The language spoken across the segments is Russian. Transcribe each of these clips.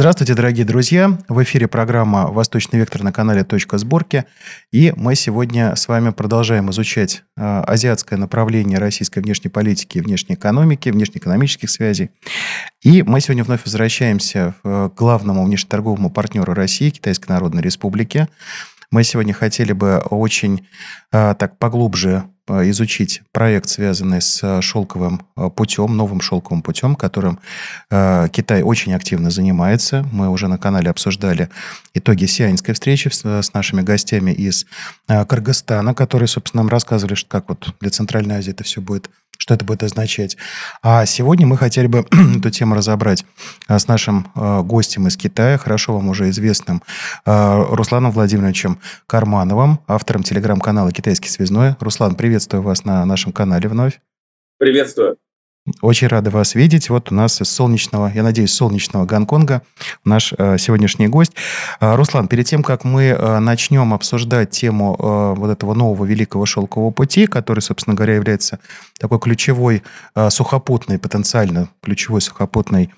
Здравствуйте, дорогие друзья! В эфире программа «Восточный вектор» на канале «Точка сборки». И мы сегодня с вами продолжаем изучать э, азиатское направление российской внешней политики, внешней экономики, внешнеэкономических связей. И мы сегодня вновь возвращаемся к главному внешнеторговому партнеру России, Китайской Народной Республике. Мы сегодня хотели бы очень э, так поглубже Э, изучить проект, связанный с э, шелковым э, путем, новым шелковым путем, которым Китай очень активно занимается. Мы уже на канале обсуждали итоги сианьской встречи с нашими гостями из Кыргызстана, которые, собственно, нам рассказывали, что как вот для Центральной Азии это все будет что это будет означать. А сегодня мы хотели бы эту тему разобрать а, с нашим а, гостем из Китая, хорошо вам уже известным а, Русланом Владимировичем Кармановым, автором телеграм-канала «Китайский связной». Руслан, приветствую вас на нашем канале вновь. Приветствую. Очень рады вас видеть. Вот у нас из солнечного, я надеюсь, солнечного Гонконга наш э, сегодняшний гость. Э, Руслан, перед тем, как мы э, начнем обсуждать тему вот этого нового великого шелкового пути, который, собственно говоря, является такой ключевой сухопутной, потенциально ключевой сухопутной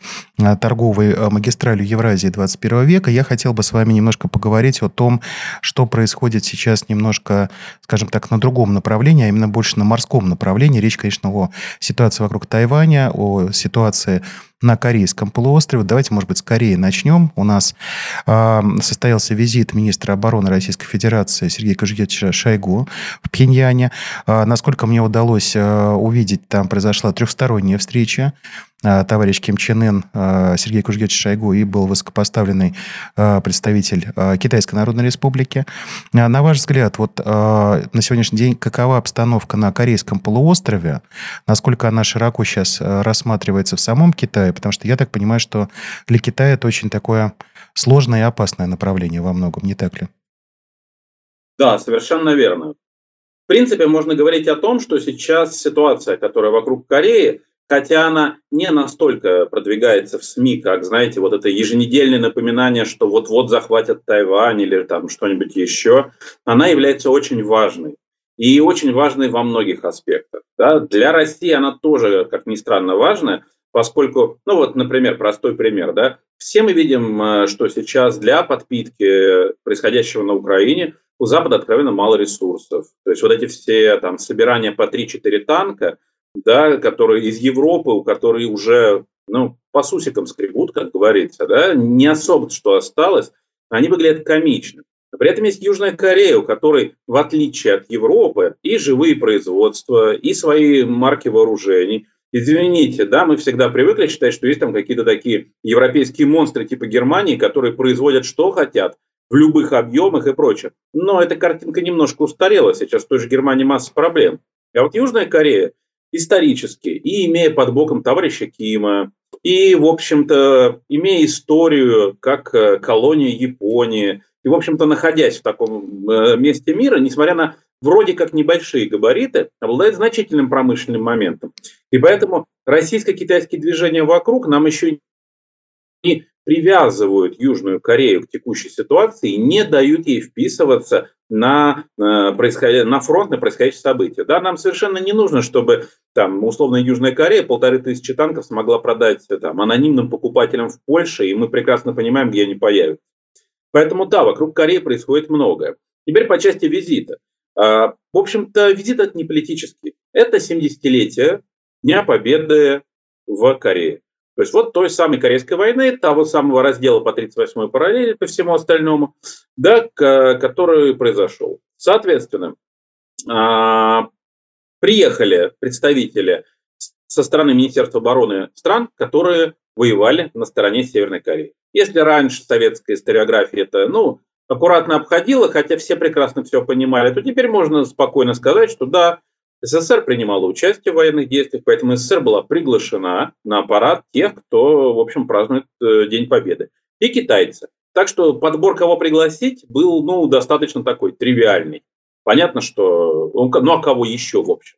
торговой магистралью Евразии 21 века, я хотел бы с вами немножко поговорить о том, что происходит сейчас немножко, скажем так, на другом направлении, а именно больше на морском направлении. Речь, конечно, о ситуации вокруг Тайваня, о ситуации на Корейском полуострове. Давайте, может быть, скорее начнем. У нас э, состоялся визит министра обороны Российской Федерации Сергея Кожугетовича Шойгу в Пхеньяне. Э, насколько мне удалось э, увидеть, там произошла трехсторонняя встреча товарищ Ким Чен Ын, э, Сергей Кужгетович Шойгу и был высокопоставленный э, представитель Китайской Народной Республики. На ваш взгляд, вот на сегодняшний день какова обстановка на Корейском полуострове? Насколько она широко сейчас рассматривается в самом Китае? Потому что я так понимаю, что для Китая это очень такое сложное и опасное направление во многом, не так ли? Да, совершенно верно. В принципе, можно говорить о том, что сейчас ситуация, которая вокруг Кореи – хотя она не настолько продвигается в СМИ, как, знаете, вот это еженедельное напоминание, что вот-вот захватят Тайвань или там что-нибудь еще, она является очень важной. И очень важной во многих аспектах. Да? Для России она тоже, как ни странно, важная, поскольку, ну вот, например, простой пример, да, все мы видим, э, что сейчас для подпитки происходящего на Украине у Запада откровенно мало ресурсов. То есть вот эти все там собирания по 3-4 танка – да, которые из Европы, у которых уже ну, по сусикам скребут, как говорится, да, не особо что осталось, они выглядят комично. При этом есть Южная Корея, у которой, в отличие от Европы, и живые производства, и свои марки вооружений. Извините, да, мы всегда привыкли считать, что есть там какие-то такие европейские монстры типа Германии, которые производят что хотят, в любых объемах и прочее. Но эта картинка немножко устарела. Сейчас в той же Германии масса проблем. А вот Южная Корея исторически, и имея под боком товарища Кима, и, в общем-то, имея историю как э, колония Японии, и, в общем-то, находясь в таком э, месте мира, несмотря на вроде как небольшие габариты, обладает значительным промышленным моментом. И поэтому российско-китайские движения вокруг нам еще и привязывают Южную Корею к текущей ситуации и не дают ей вписываться на, э, на фронт, на происходящие события. Да, нам совершенно не нужно, чтобы там, условно, Южная Корея полторы тысячи танков смогла продать там, анонимным покупателям в Польше, и мы прекрасно понимаем, где они появятся. Поэтому да, вокруг Кореи происходит многое. Теперь по части визита. А, в общем-то, визит это не политический. Это 70-летие Дня Победы в Корее. То есть вот той самой Корейской войны, того самого раздела по 38-й параллели, по всему остальному, да, который произошел. Соответственно, а, приехали представители со стороны Министерства обороны стран, которые воевали на стороне Северной Кореи. Если раньше советская историография это, ну, аккуратно обходила, хотя все прекрасно все понимали, то теперь можно спокойно сказать, что да, СССР принимала участие в военных действиях, поэтому СССР была приглашена на аппарат тех, кто, в общем, празднует э, День Победы. И китайцы. Так что подбор, кого пригласить, был, ну, достаточно такой тривиальный. Понятно, что... Ну, а кого еще, в общем?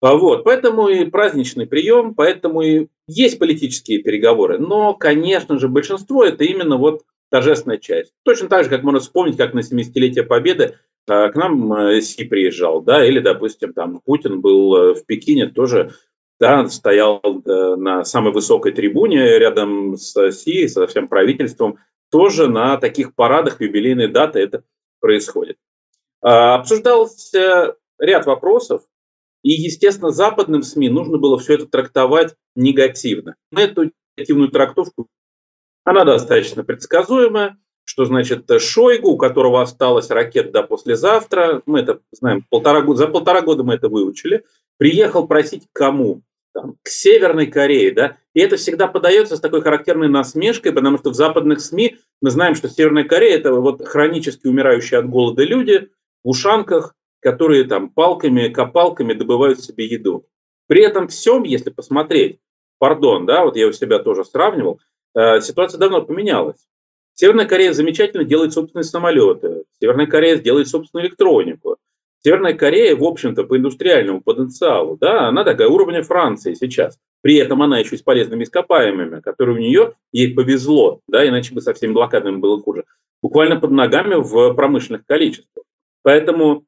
А вот, поэтому и праздничный прием, поэтому и есть политические переговоры. Но, конечно же, большинство это именно вот торжественная часть. Точно так же, как можно вспомнить, как на 70-летие Победы к нам э, Си приезжал, да, или, допустим, там Путин был э, в Пекине, тоже да, стоял э, на самой высокой трибуне рядом с Си, со всем правительством, тоже на таких парадах юбилейной даты это происходит. А, обсуждался ряд вопросов, и, естественно, западным СМИ нужно было все это трактовать негативно. Эту негативную трактовку, она достаточно предсказуемая, что значит Шойгу, у которого осталась ракета до послезавтра, мы это знаем, полтора года, за полтора года мы это выучили, приехал просить кому? Там, к Северной Корее, да, и это всегда подается с такой характерной насмешкой, потому что в западных СМИ мы знаем, что Северная Корея – это вот хронически умирающие от голода люди в ушанках, которые там палками, копалками добывают себе еду. При этом всем, если посмотреть, пардон, да, вот я у себя тоже сравнивал, э, ситуация давно поменялась. Северная Корея замечательно делает собственные самолеты, Северная Корея делает собственную электронику. Северная Корея, в общем-то, по индустриальному потенциалу, да, она такая уровня Франции сейчас. При этом она еще и с полезными ископаемыми, которые у нее, ей повезло, да, иначе бы со всеми блокадами было хуже, буквально под ногами в промышленных количествах. Поэтому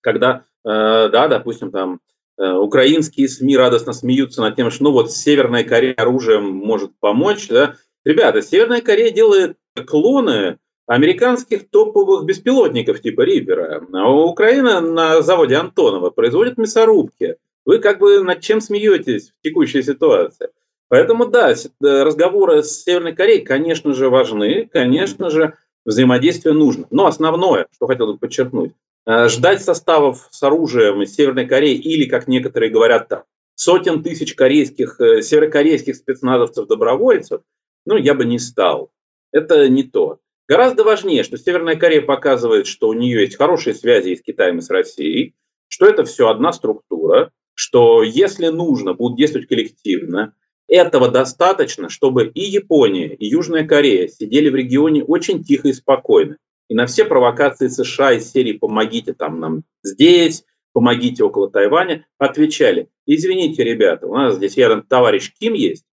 когда, э, да, допустим, там э, украинские СМИ радостно смеются над тем, что ну вот Северная Корея оружием может помочь, да. Ребята, Северная Корея делает клоны американских топовых беспилотников типа Рипера, а Украина на заводе Антонова производит мясорубки. Вы как бы над чем смеетесь в текущей ситуации? Поэтому да, разговоры с Северной Кореей, конечно же, важны, конечно же, взаимодействие нужно. Но основное, что хотел бы подчеркнуть, Э, ждать составов с оружием из Северной Кореи или, как некоторые говорят, там, сотен тысяч корейских, э, северокорейских спецназовцев-добровольцев, ну, я бы не стал. Это не то. Гораздо важнее, что Северная Корея показывает, что у нее есть хорошие связи и с Китаем, и с Россией, что это все одна структура, что если нужно, будут действовать коллективно. Этого достаточно, чтобы и Япония, и Южная Корея сидели в регионе очень тихо и спокойно. И на все провокации США из серии «помогите там нам здесь», «помогите около Тайваня» отвечали, извините, ребята, у нас здесь рядом товарищ Ким есть,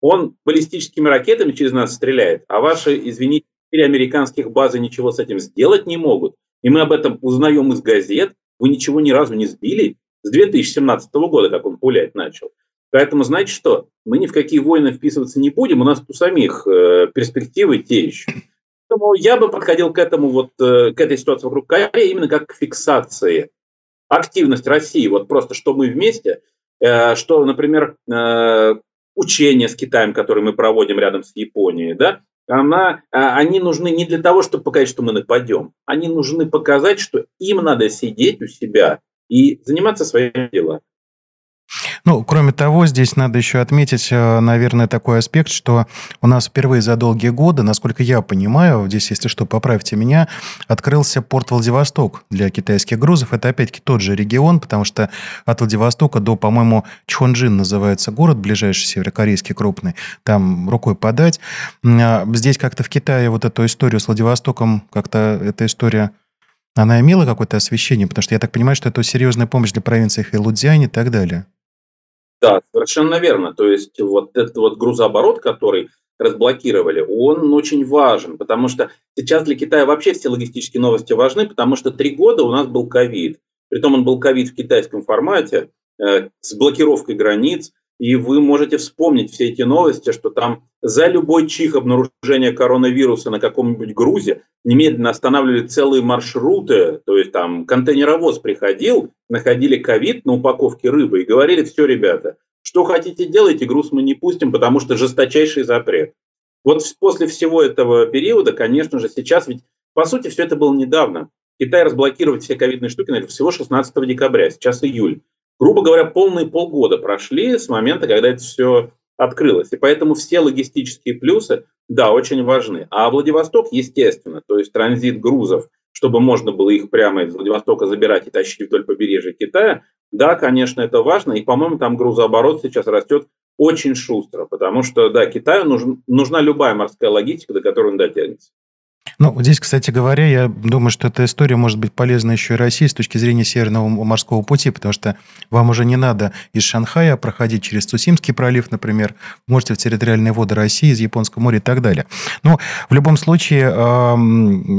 он баллистическими ракетами через нас стреляет, а ваши, извините, американских базы ничего с этим сделать не могут. И мы об этом узнаем из газет. Вы ничего ни разу не сбили с 2017 года, как он пулять начал. Поэтому, знаете что, мы ни в какие войны вписываться не будем, у нас у самих э, перспективы те еще. Поэтому я бы подходил к этому вот, э, к этой ситуации вокруг Кореи именно как к фиксации. Активность России, вот просто что мы вместе, э, что, например, э, учения с Китаем, которые мы проводим рядом с Японией, да, она, они нужны не для того, чтобы показать, что мы нападем. Они нужны показать, что им надо сидеть у себя и заниматься своими делами. Ну, кроме того, здесь надо еще отметить, э, наверное, такой аспект, что у нас впервые за долгие годы, насколько я понимаю, здесь, если что, поправьте меня, открылся порт Владивосток для китайских грузов. Это опять-таки тот же регион, потому что от Владивостока до, по-моему, Чхонджин называется город, ближайший северокорейский крупный, там рукой подать. А здесь как-то в Китае вот эту историю с Владивостоком, как-то эта история она имела какое-то освещение, потому что я так понимаю, что это серьезная помощь для провинции Хэлудзянь и так далее. Да, совершенно верно. То есть вот этот вот грузооборот, который разблокировали, он очень важен, потому что сейчас для Китая вообще все логистические новости важны, потому что три года у нас был ковид. Притом он был ковид в китайском формате, э, с блокировкой границ, и вы можете вспомнить все эти новости, что там за любой чих обнаружения коронавируса на каком-нибудь грузе немедленно останавливали целые маршруты, то есть там контейнеровоз приходил, находили ковид на упаковке рыбы и говорили, все, ребята, что хотите делайте, груз мы не пустим, потому что жесточайший запрет. Вот после всего этого периода, конечно же, сейчас ведь, по сути, все это было недавно. Китай разблокировать все ковидные штуки, наверное, всего 16 декабря, сейчас июль грубо говоря, полные полгода прошли с момента, когда это все открылось. И поэтому все логистические плюсы, да, очень важны. А Владивосток, естественно, то есть транзит грузов, чтобы можно было их прямо из Владивостока забирать и тащить вдоль побережья Китая, да, конечно, это важно. И, по-моему, там грузооборот сейчас растет очень шустро, потому что, да, Китаю нужна любая морская логистика, до которой он дотянется. Ну, здесь, кстати говоря, я думаю, что эта история может быть полезна еще и России с точки зрения Северного морского пути, потому что вам уже не надо из Шанхая проходить через Цусимский пролив, например, можете в территориальные воды России, из Японского моря и так далее. Но в любом случае,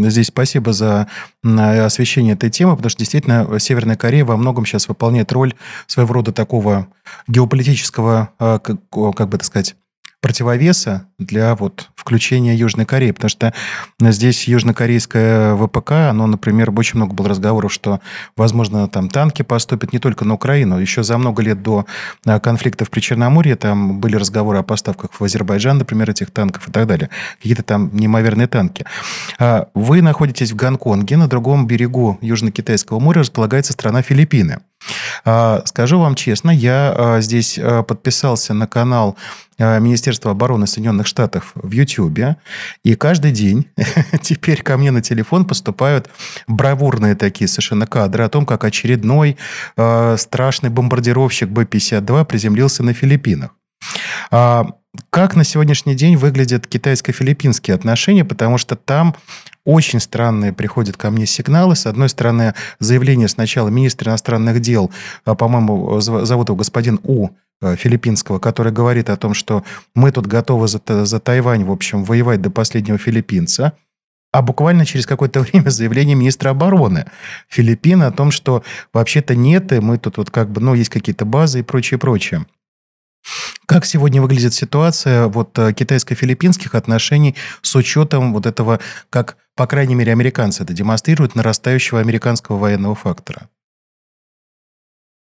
здесь спасибо за освещение этой темы, потому что действительно Северная Корея во многом сейчас выполняет роль своего рода такого геополитического, а, как бы так сказать, противовеса для вот включения Южной Кореи, потому что здесь южнокорейское ВПК, оно, например, очень много было разговоров, что, возможно, там танки поступят не только на Украину, еще за много лет до а, конфликта в Причерноморье там были разговоры о поставках в Азербайджан, например, этих танков и так далее. Какие-то там неимоверные танки. А, вы находитесь в Гонконге, на другом берегу Южно-Китайского моря располагается страна Филиппины. А, скажу вам честно, я здесь подписался на канал Министерства обороны Соединенных Штатов в YouTube, и каждый день теперь ко мне на телефон поступают бравурные такие совершенно кадры о том, как очередной страшный бомбардировщик Б-52 приземлился на Филиппинах. Как на сегодняшний день выглядят китайско-филиппинские отношения, потому что там очень странные приходят ко мне сигналы. С одной стороны, заявление сначала министра иностранных дел, а, по-моему, зовут его господин У, Э, филиппинского, который говорит о том, что мы тут готовы за, за Тайвань, в общем, воевать до последнего филиппинца. А буквально через какое-то время заявление министра обороны Филиппин о том, что вообще-то нет, и мы тут вот как бы, ну, есть какие-то базы и прочее, прочее. Как сегодня выглядит ситуация вот э, китайско-филиппинских отношений с учетом вот этого, как, по крайней мере, американцы это демонстрируют, нарастающего американского военного фактора?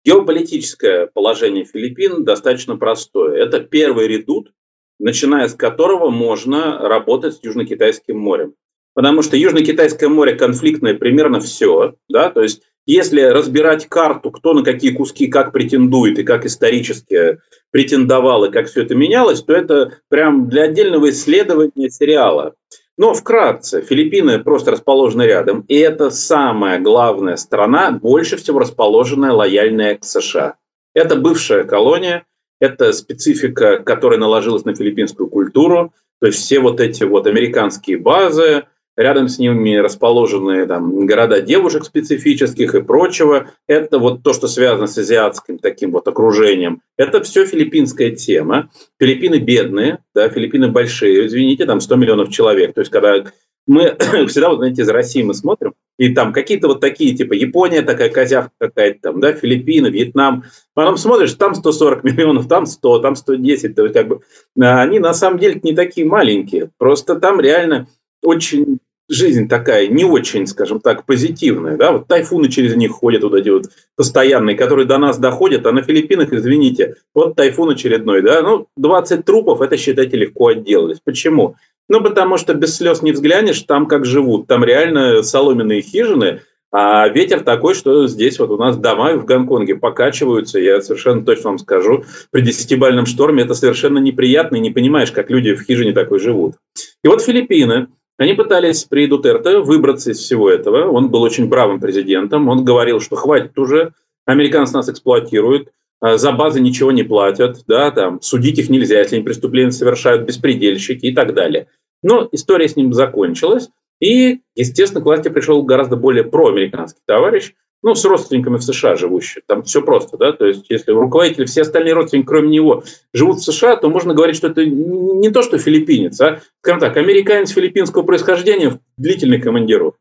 Геополитическое положение Филиппин достаточно простое. Это первый редут, начиная с которого можно работать с Южно-Китайским морем. Потому что Южно-Китайское море конфликтное примерно все. Да? То есть если разбирать карту, кто на какие куски как претендует и как исторически претендовал и как все это менялось, то это прям для отдельного исследования сериала. Но вкратце, Филиппины просто расположены рядом, и это самая главная страна, больше всего расположенная, лояльная к США. Это бывшая колония, это специфика, которая наложилась на филиппинскую культуру, то есть все вот эти вот американские базы, рядом с ними расположены там, города девушек специфических и прочего. Это вот то, что связано с азиатским таким вот окружением. Это все филиппинская тема. Филиппины бедные, да, Филиппины большие, извините, там 100 миллионов человек. То есть когда мы всегда, вот знаете, из России мы смотрим, и там какие-то вот такие, типа Япония такая козявка какая-то там, да, Филиппины, Вьетнам. Потом смотришь, там 140 миллионов, там 100, там 110. То есть как бы а, они на самом деле не такие маленькие. Просто там реально очень жизнь такая не очень, скажем так, позитивная. Да? Вот тайфуны через них ходят вот эти вот постоянные, которые до нас доходят, а на Филиппинах, извините, вот тайфун очередной. Да? Ну, 20 трупов, это, считайте, легко отделались. Почему? Ну, потому что без слез не взглянешь, там как живут. Там реально соломенные хижины, а ветер такой, что здесь вот у нас дома в Гонконге покачиваются. Я совершенно точно вам скажу, при десятибальном шторме это совершенно неприятно, и не понимаешь, как люди в хижине такой живут. И вот Филиппины – они пытались при Дутерте выбраться из всего этого. Он был очень бравым президентом. Он говорил, что хватит уже, американцы нас эксплуатируют, а за базы ничего не платят, да, там, судить их нельзя, если они преступления совершают, беспредельщики и так далее. Но история с ним закончилась, и, естественно, к власти пришел гораздо более проамериканский товарищ, ну, с родственниками в США живущие. Там все просто, да, то есть если руководители, все остальные родственники, кроме него, живут в США, то можно говорить, что это не то, что филиппинец, а, скажем так, американец филиппинского происхождения в длительной командировке.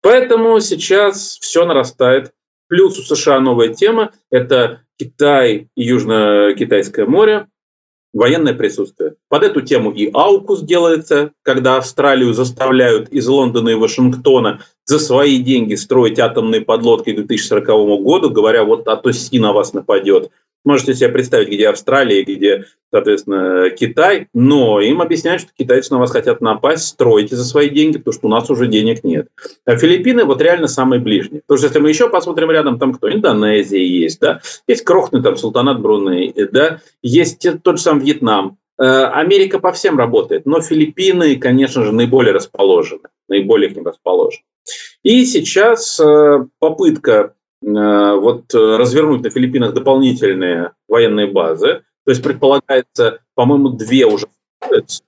Поэтому сейчас все нарастает. Плюс у США новая тема – это Китай и Южно-Китайское море военное присутствие. Под эту тему и аукус делается, когда Австралию заставляют из Лондона и Вашингтона за свои деньги строить атомные подлодки к 2040 году, говоря, вот а то Си на вас нападет. Можете себе представить, где Австралия, где, соответственно, Китай, но им объясняют, что китайцы на вас хотят напасть, строите за свои деньги, потому что у нас уже денег нет. А Филиппины вот реально самые ближние. Потому что если мы еще посмотрим рядом, там кто? Индонезия есть, да, есть крохотный там султанат Бруней, да, есть тот же сам Вьетнам, э, Америка по всем работает, но Филиппины, конечно же, наиболее расположены, наиболее к ним расположены. И сейчас э, попытка Э, вот э, развернуть на Филиппинах дополнительные военные базы. То есть предполагается, по-моему, две уже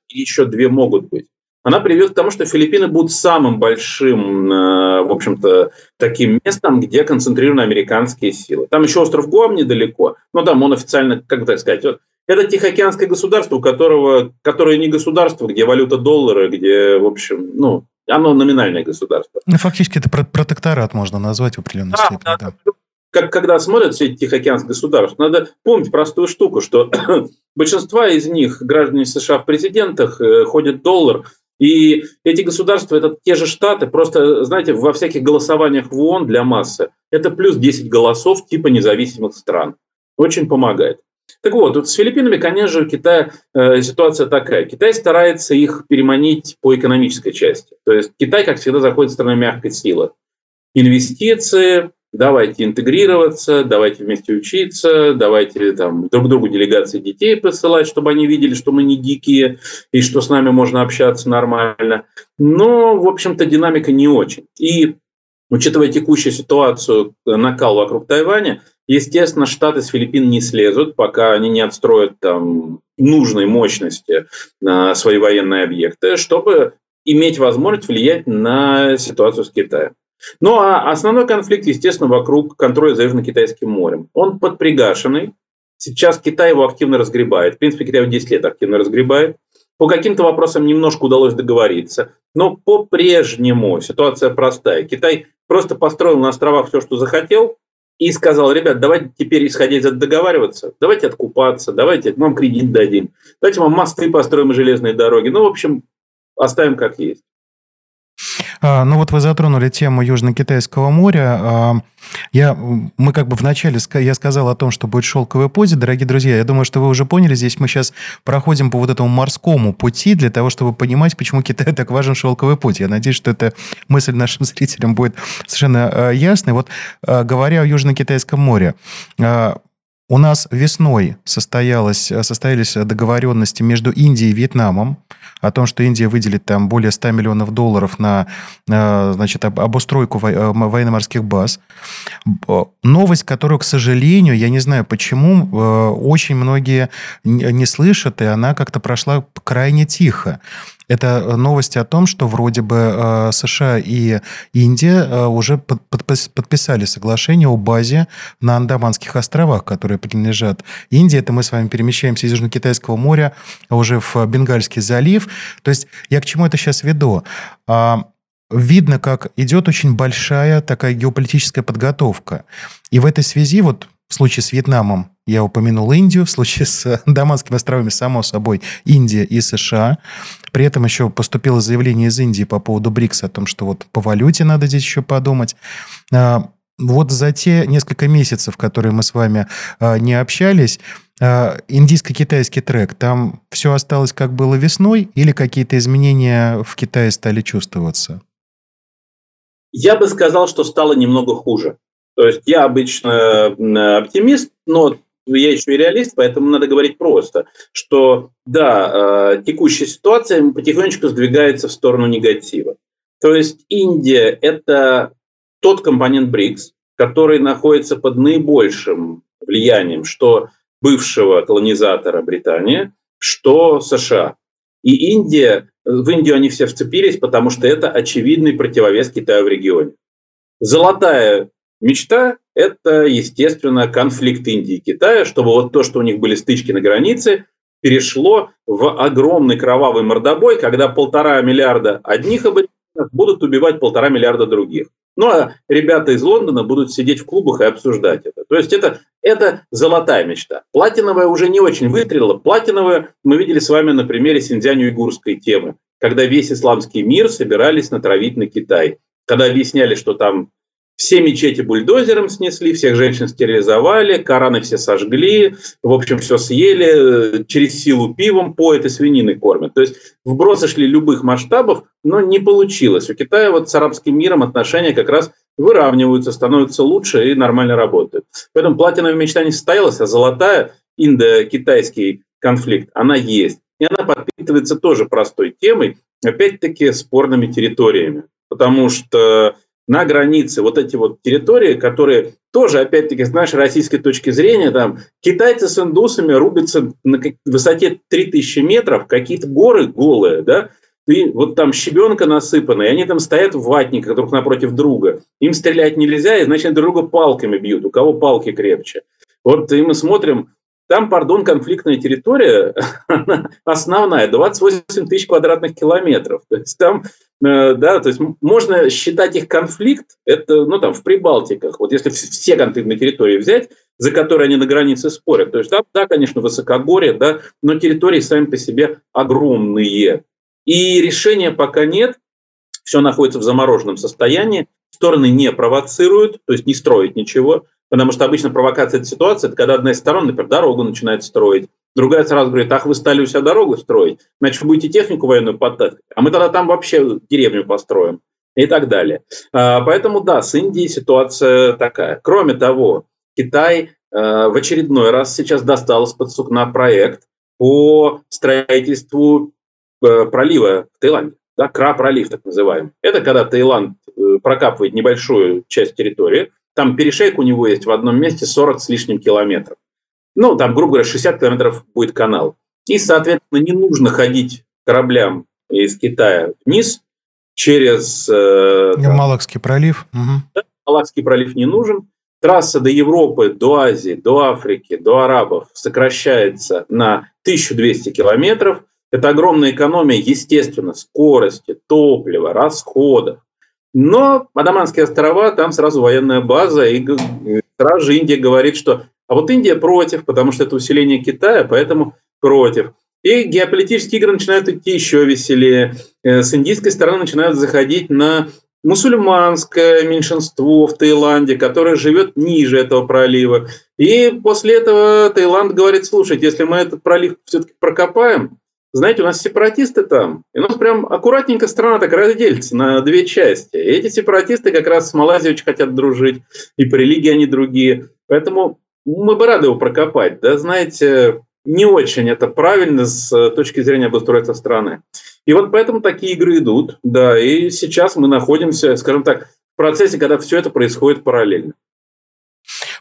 и еще две могут быть. она приведет к тому, что Филиппины будут самым большим, в общем-то, таким местом, где концентрированы американские силы. Там еще остров Гуам недалеко, но там он официально, как так сказать, это Тихоокеанское государство, у которого, которое не государство, где валюта доллара, где, в общем, ну, оно номинальное государство. Ну, фактически это протекторат можно назвать в определенной да, степени. Да. Да. Как, когда смотрят все эти Тихоокеанские государства, надо помнить простую штуку, что большинство из них, граждане США в президентах, э, ходит доллар, и эти государства – это те же штаты, просто, знаете, во всяких голосованиях в ООН для массы это плюс 10 голосов типа независимых стран. Очень помогает. Так вот, вот с Филиппинами, конечно у Китая э, ситуация такая. Китай старается их переманить по экономической части. То есть Китай, как всегда, заходит в сторону мягкой силы. Инвестиции, давайте интегрироваться, давайте вместе учиться, давайте там, друг другу делегации детей посылать, чтобы они видели, что мы не дикие и что с нами можно общаться нормально. Но, в общем-то, динамика не очень. И учитывая текущую ситуацию, накал вокруг Тайваня, естественно, Штаты с Филиппин не слезут, пока они не отстроят там нужной мощности на свои военные объекты, чтобы иметь возможность влиять на ситуацию с Китаем. Ну а основной конфликт, естественно, вокруг контроля за Южно-Китайским морем. Он подпригашенный. Сейчас Китай его активно разгребает. В принципе, Китай его 10 лет активно разгребает. По каким-то вопросам немножко удалось договориться. Но по-прежнему ситуация простая. Китай просто построил на островах все, что захотел, и сказал, ребят, давайте теперь, исходя из этого, договариваться, давайте откупаться, давайте вам кредит дадим, давайте вам мосты построим и железные дороги. Ну, в общем, оставим как есть. А, ну вот вы затронули тему Южно-Китайского моря. А, я, мы как бы вначале я сказал о том, что будет шелковый путь. Дорогие друзья, я думаю, что вы уже поняли, здесь мы сейчас проходим по вот этому морскому пути для того, чтобы понимать, почему Китай так важен шелковый путь. Я надеюсь, что эта мысль нашим зрителям будет совершенно а, ясной. Вот говоря о Южно-Китайском море, у нас весной состоялось, состоялись договоренности между Индией и Вьетнамом о том, что Индия выделит там более 100 миллионов долларов на э, значит, обустройку э, военно-морских баз. Новость, которую, к сожалению, я не знаю почему, э, очень многие не слышат, и она как-то прошла крайне тихо. Это новости о том, что вроде бы э, США и Индия э, уже подписали соглашение о базе на Андаманских островах, которые принадлежат Индии. Это мы с вами перемещаемся из Южно-Китайского моря уже в Бенгальский залив. То есть я к чему это сейчас веду? А, видно, как идет очень большая такая геополитическая подготовка. И в этой связи вот в случае с Вьетнамом я упомянул Индию, в случае с Даманскими островами, само собой, Индия и США. При этом еще поступило заявление из Индии по поводу БРИКС о том, что вот по валюте надо здесь еще подумать. А, вот за те несколько месяцев, которые мы с вами а, не общались, а, индийско-китайский трек, там все осталось как было весной или какие-то изменения в Китае стали чувствоваться? Я бы сказал, что стало немного хуже. То есть я обычно оптимист, но я еще и реалист, поэтому надо говорить просто, что да, э, текущая ситуация потихонечку сдвигается в сторону негатива. То есть Индия – это тот компонент БРИКС, который находится под наибольшим влиянием, что бывшего колонизатора Британии, что США. И Индия, в Индию они все вцепились, потому что это очевидный противовес Китаю в регионе. Золотая Мечта – это, естественно, конфликт Индии и Китая, чтобы вот то, что у них были стычки на границе, перешло в огромный кровавый мордобой, когда полтора миллиарда одних аборигенов будут убивать полтора миллиарда других. Ну а ребята из Лондона будут сидеть в клубах и обсуждать это. То есть это, это золотая мечта. Платиновая уже не очень вытрела. Платиновая мы видели с вами на примере синьцзянь-уйгурской темы, когда весь исламский мир собирались натравить на Китай. Когда объясняли, что там все мечети бульдозером снесли, всех женщин стерилизовали, Кораны все сожгли, в общем, все съели, через силу пивом поят и свининой кормят. То есть вбросы шли любых масштабов, но не получилось. У Китая вот с арабским миром отношения как раз выравниваются, становятся лучше и нормально работают. Поэтому платиновая мечта не состоялась, а золотая индо-китайский конфликт, она есть. И она подпитывается тоже простой темой, опять-таки спорными территориями. Потому что на границе вот эти вот территории, которые тоже, опять-таки, с нашей российской точки зрения, там, китайцы с индусами рубятся на высоте 3000 метров, какие-то горы голые, да, и вот там щебенка насыпана, и они там стоят в ватниках друг напротив друга. Им стрелять нельзя, и значит друг друга палками бьют, у кого палки крепче. Вот и мы смотрим, там, пардон, конфликтная территория основная, 28 тысяч квадратных километров. То есть там, э, да, то есть можно считать их конфликт, это, ну, там, в Прибалтиках. Вот если все конфликтные территории взять, за которые они на границе спорят, то есть, да, да, конечно, высокогорье, да, но территории сами по себе огромные. И решения пока нет, все находится в замороженном состоянии, стороны не провоцируют, то есть не строят ничего, Потому что обычно провокация – это ситуация, это когда одна из сторон, например, дорогу начинает строить, другая сразу говорит, ах, вы стали у себя дорогу строить, значит, вы будете технику военную подтаскивать, а мы тогда там вообще деревню построим и так далее. А, поэтому, да, с Индией ситуация такая. Кроме того, Китай а, в очередной раз сейчас достал из-под сукна проект по строительству э, пролива в Таиланде. Да, Кра-пролив, так называемый. Это когда Таиланд э, прокапывает небольшую часть территории, там перешейк у него есть в одном месте 40 с лишним километров. Ну, там, грубо говоря, 60 километров будет канал. И, соответственно, не нужно ходить кораблям из Китая вниз через... Э, Малакский пролив. Угу. Малакский пролив не нужен. Трасса до Европы, до Азии, до Африки, до арабов сокращается на 1200 километров. Это огромная экономия, естественно, скорости, топлива, расходов. Но Адаманские острова, там сразу военная база, и сразу же Индия говорит, что а вот Индия против, потому что это усиление Китая, поэтому против. И геополитические игры начинают идти еще веселее. Э, с индийской стороны начинают заходить на мусульманское меньшинство в Таиланде, которое живет ниже этого пролива. И после этого Таиланд говорит, слушайте, если мы этот пролив все-таки прокопаем, знаете, у нас сепаратисты там, и у нас прям аккуратненько страна так разделится на две части. И эти сепаратисты как раз с Малайзией очень хотят дружить, и по религии они другие. Поэтому мы бы рады его прокопать. Да, знаете, не очень это правильно с точки зрения обустройства страны. И вот поэтому такие игры идут, да, и сейчас мы находимся, скажем так, в процессе, когда все это происходит параллельно.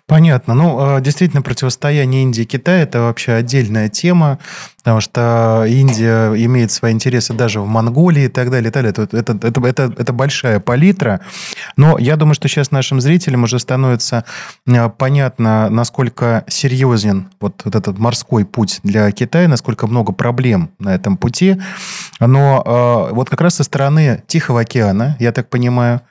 Понятно. Ну, а, действительно, противостояние Индии и Китая – это вообще отдельная тема, потому что Индия имеет свои интересы даже в Монголии и так далее. И так далее. Это, это, это, это, это большая палитра. Но я думаю, что сейчас нашим зрителям уже становится а, понятно, насколько серьезен вот, этот морской путь для Китая, насколько много проблем на этом пути. Но а, вот как раз со стороны Тихого океана, я так понимаю,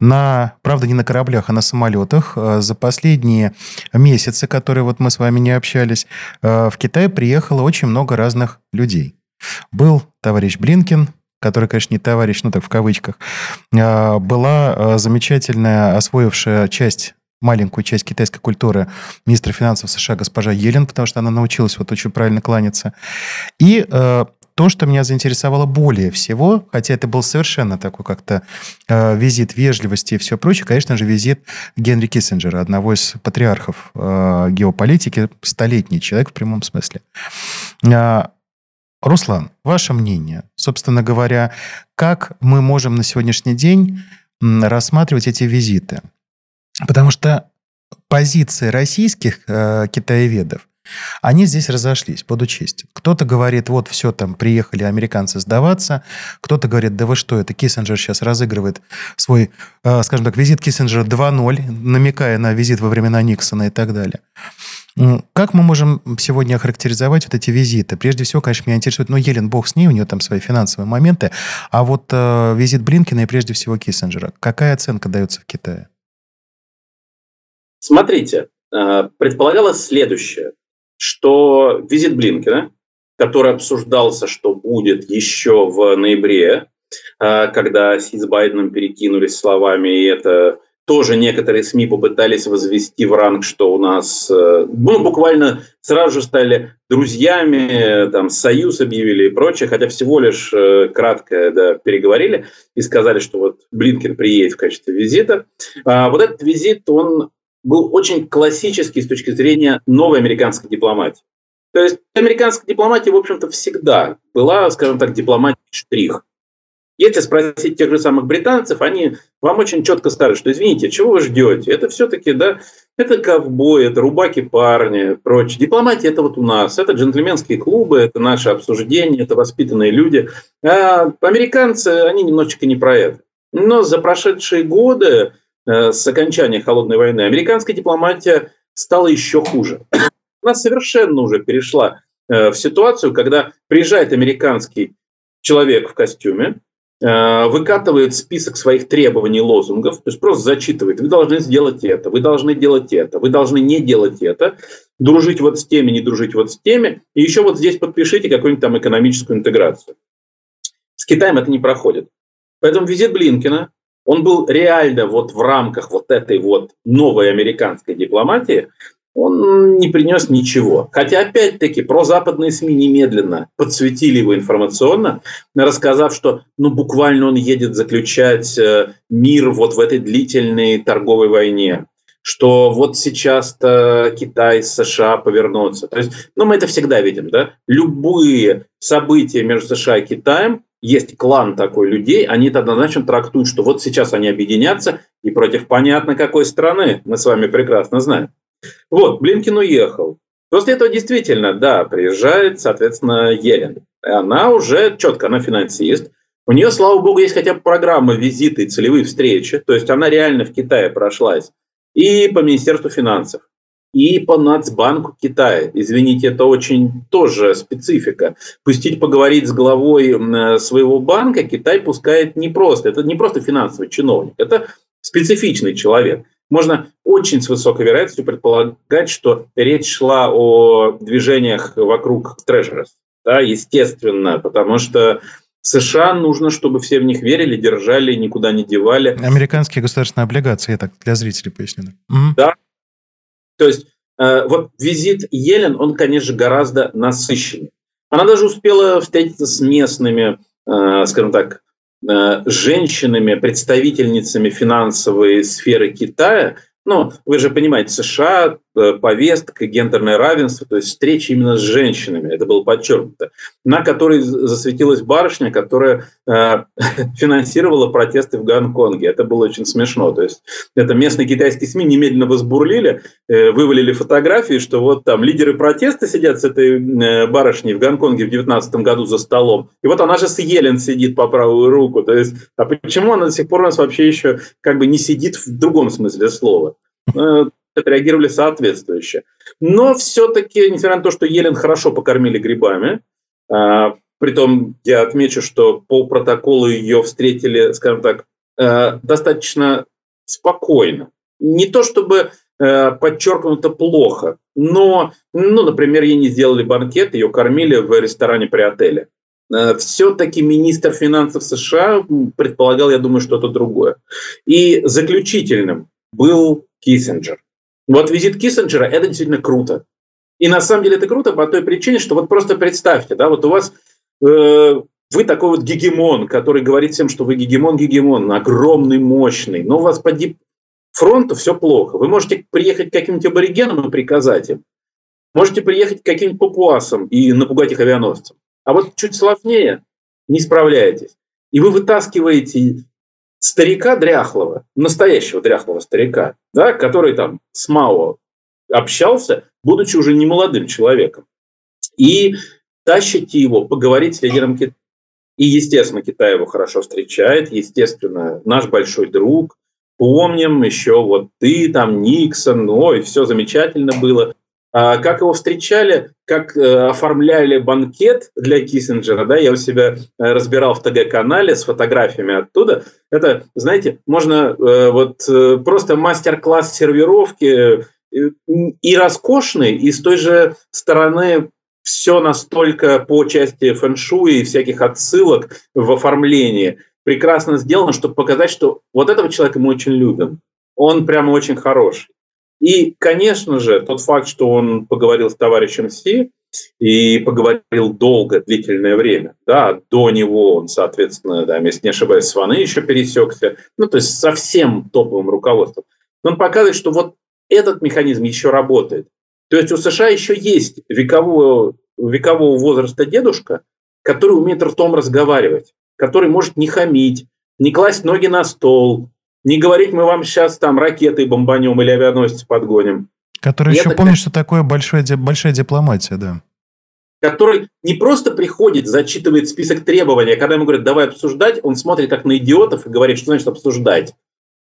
на, правда, не на кораблях, а на самолетах. Э, за последние месяцы, которые вот мы с вами не общались, э, в Китай приехало очень много разных людей. Был товарищ Блинкин, который, конечно, не товарищ, ну так в кавычках, э, была замечательная освоившая часть маленькую часть китайской культуры министра финансов США госпожа Елен, потому что она научилась вот очень правильно кланяться. И то, что меня заинтересовало более всего, хотя это был совершенно такой как-то э, визит вежливости и все прочее, конечно же, визит Генри Киссинджера, одного из патриархов э, геополитики, столетний человек в прямом смысле. Э, Руслан, ваше мнение, собственно говоря, как мы можем на сегодняшний день рассматривать эти визиты? Потому что позиции российских э, китаеведов они здесь разошлись, под учесть. Кто-то говорит, вот все, там приехали американцы сдаваться. Кто-то говорит, да вы что, это Киссинджер сейчас разыгрывает свой, э, скажем так, визит Киссинджера 2.0, намекая на визит во времена Никсона и так далее. Как мы можем сегодня охарактеризовать вот эти визиты? Прежде всего, конечно, меня интересует, ну, Елен, бог с ней, у нее там свои финансовые моменты, а вот э, визит Блинкина и прежде всего Киссинджера, какая оценка дается в Китае? Смотрите, э, предполагалось следующее что визит Блинкина, который обсуждался, что будет еще в ноябре, а, когда Си с Байденом перекинулись словами, и это тоже некоторые СМИ попытались возвести в ранг, что у нас, э, ну, буквально сразу же стали друзьями, там, союз объявили и прочее, хотя всего лишь э, кратко да, переговорили и сказали, что вот Блинкин приедет в качестве визита. А вот этот визит, он был очень классический с точки зрения новой американской дипломатии. То есть американская дипломатия, в общем-то, всегда была, скажем так, дипломатией штрих. Если спросить тех же самых британцев, они вам очень четко скажут, что извините, чего вы ждете? Это все-таки, да, это ковбой, это рубаки парни, прочее. Дипломатия это вот у нас, это джентльменские клубы, это наши обсуждения, это воспитанные люди. А американцы, они немножечко не про это. Но за прошедшие годы с окончания холодной войны американская дипломатия стала еще хуже. Она совершенно уже перешла э, в ситуацию, когда приезжает американский человек в костюме, Э, выкатывает список своих требований, лозунгов, то есть просто зачитывает, вы должны сделать это, вы должны делать это, вы должны не делать это, дружить вот с теми, не дружить вот с теми, и еще вот здесь подпишите какую-нибудь там экономическую интеграцию. С Китаем это не проходит. Поэтому визит Блинкина, он был реально вот в рамках вот этой вот новой американской дипломатии, он не принес ничего. Хотя, опять-таки, прозападные СМИ немедленно подсветили его информационно, рассказав, что ну, буквально он едет заключать э, мир вот в этой длительной торговой войне что вот сейчас-то Китай США повернутся. То есть, ну, мы это всегда видим, да? Любые события между США и Китаем, есть клан такой людей, они это однозначно трактуют, что вот сейчас они объединятся и против понятно какой страны, мы с вами прекрасно знаем. Вот, Блинкин уехал. После этого действительно, да, приезжает, соответственно, Елен. Она уже четко, она финансист. У нее, слава богу, есть хотя бы программа визиты и целевые встречи. То есть она реально в Китае прошлась. И по Министерству финансов, и по Нацбанку Китая. Извините, это очень тоже специфика. Пустить поговорить с главой своего банка Китай пускает не просто. Это не просто финансовый чиновник, это специфичный человек можно очень с высокой вероятностью предполагать, что речь шла о движениях вокруг трежеров. Да, естественно, потому что США нужно, чтобы все в них верили, держали, никуда не девали. Американские государственные облигации, я так для зрителей поясню. Да. То есть э, вот визит Елен, он, конечно, гораздо насыщеннее. Она даже успела встретиться с местными, э, скажем так, Э, женщинами, представительницами финансовой сферы Китая, ну, вы же понимаете, США, повестка, гендерное равенство, то есть встречи именно с женщинами, это было подчеркнуто, на которой засветилась барышня, которая э, финансировала протесты в Гонконге. Это было очень смешно. То есть это местные китайские СМИ немедленно возбурлили, э, вывалили фотографии, что вот там лидеры протеста сидят с этой э, барышней в Гонконге в 2019 году за столом, и вот она же с Елен сидит по правую руку. То есть, а почему она до сих пор у нас вообще еще как бы не сидит в другом смысле слова? Э, отреагировали соответствующе. Но все-таки, несмотря на то, что Елен хорошо покормили грибами, э, притом я отмечу, что по протоколу ее встретили, скажем так, э, достаточно спокойно. Не то чтобы подчеркнуто плохо, но, ну, например, ей не сделали банкет, ее кормили в ресторане при отеле. Все-таки министр финансов США предполагал, я думаю, что-то другое. И заключительным был Киссинджер. Вот визит Киссинджера – это действительно круто. И на самом деле это круто по той причине, что вот просто представьте, да, вот у вас э, вы такой вот гегемон, который говорит всем, что вы гегемон, гегемон, огромный, мощный, но у вас по фронту все плохо. Вы можете приехать к каким-нибудь аборигенам и приказать им. Можете приехать к каким-нибудь папуасам и напугать их авианосцем. А вот чуть сложнее, не справляетесь. И вы вытаскиваете старика дряхлого, настоящего дряхлого старика, да, который там с Мао общался, будучи уже не молодым человеком. И тащите его поговорить с лидером Китая. И, естественно, Китай его хорошо встречает, естественно, наш большой друг. Помним еще вот ты, там Никсон, ой, все замечательно было. А как его встречали, как э, оформляли банкет для Киссинджера, да, я у себя э, разбирал в ТГ-канале с фотографиями оттуда. Это, знаете, можно э, вот просто мастер-класс сервировки и роскошный, и с той же стороны все настолько по части фэншуи и всяких отсылок в оформлении прекрасно сделано, чтобы показать, что вот этого человека мы очень любим. Он прямо очень хороший. И, конечно же, тот факт, что он поговорил с товарищем Си и поговорил долго, длительное время, да, до него он, соответственно, да, если не ошибаюсь, с Ваны еще пересекся, ну, то есть со всем топовым руководством. Он показывает, что вот этот механизм еще работает. То есть у США еще есть векового, векового возраста дедушка, который умеет ртом разговаривать. который может не хамить, не класть ноги на стол, не говорить, мы вам сейчас там ракеты бомбанем или авианосец подгоним. Который еще это, помнит, что такое большое, большая дипломатия, да. Который не просто приходит, зачитывает список требований, а когда ему говорят, давай обсуждать, он смотрит как на идиотов и говорит, что значит обсуждать.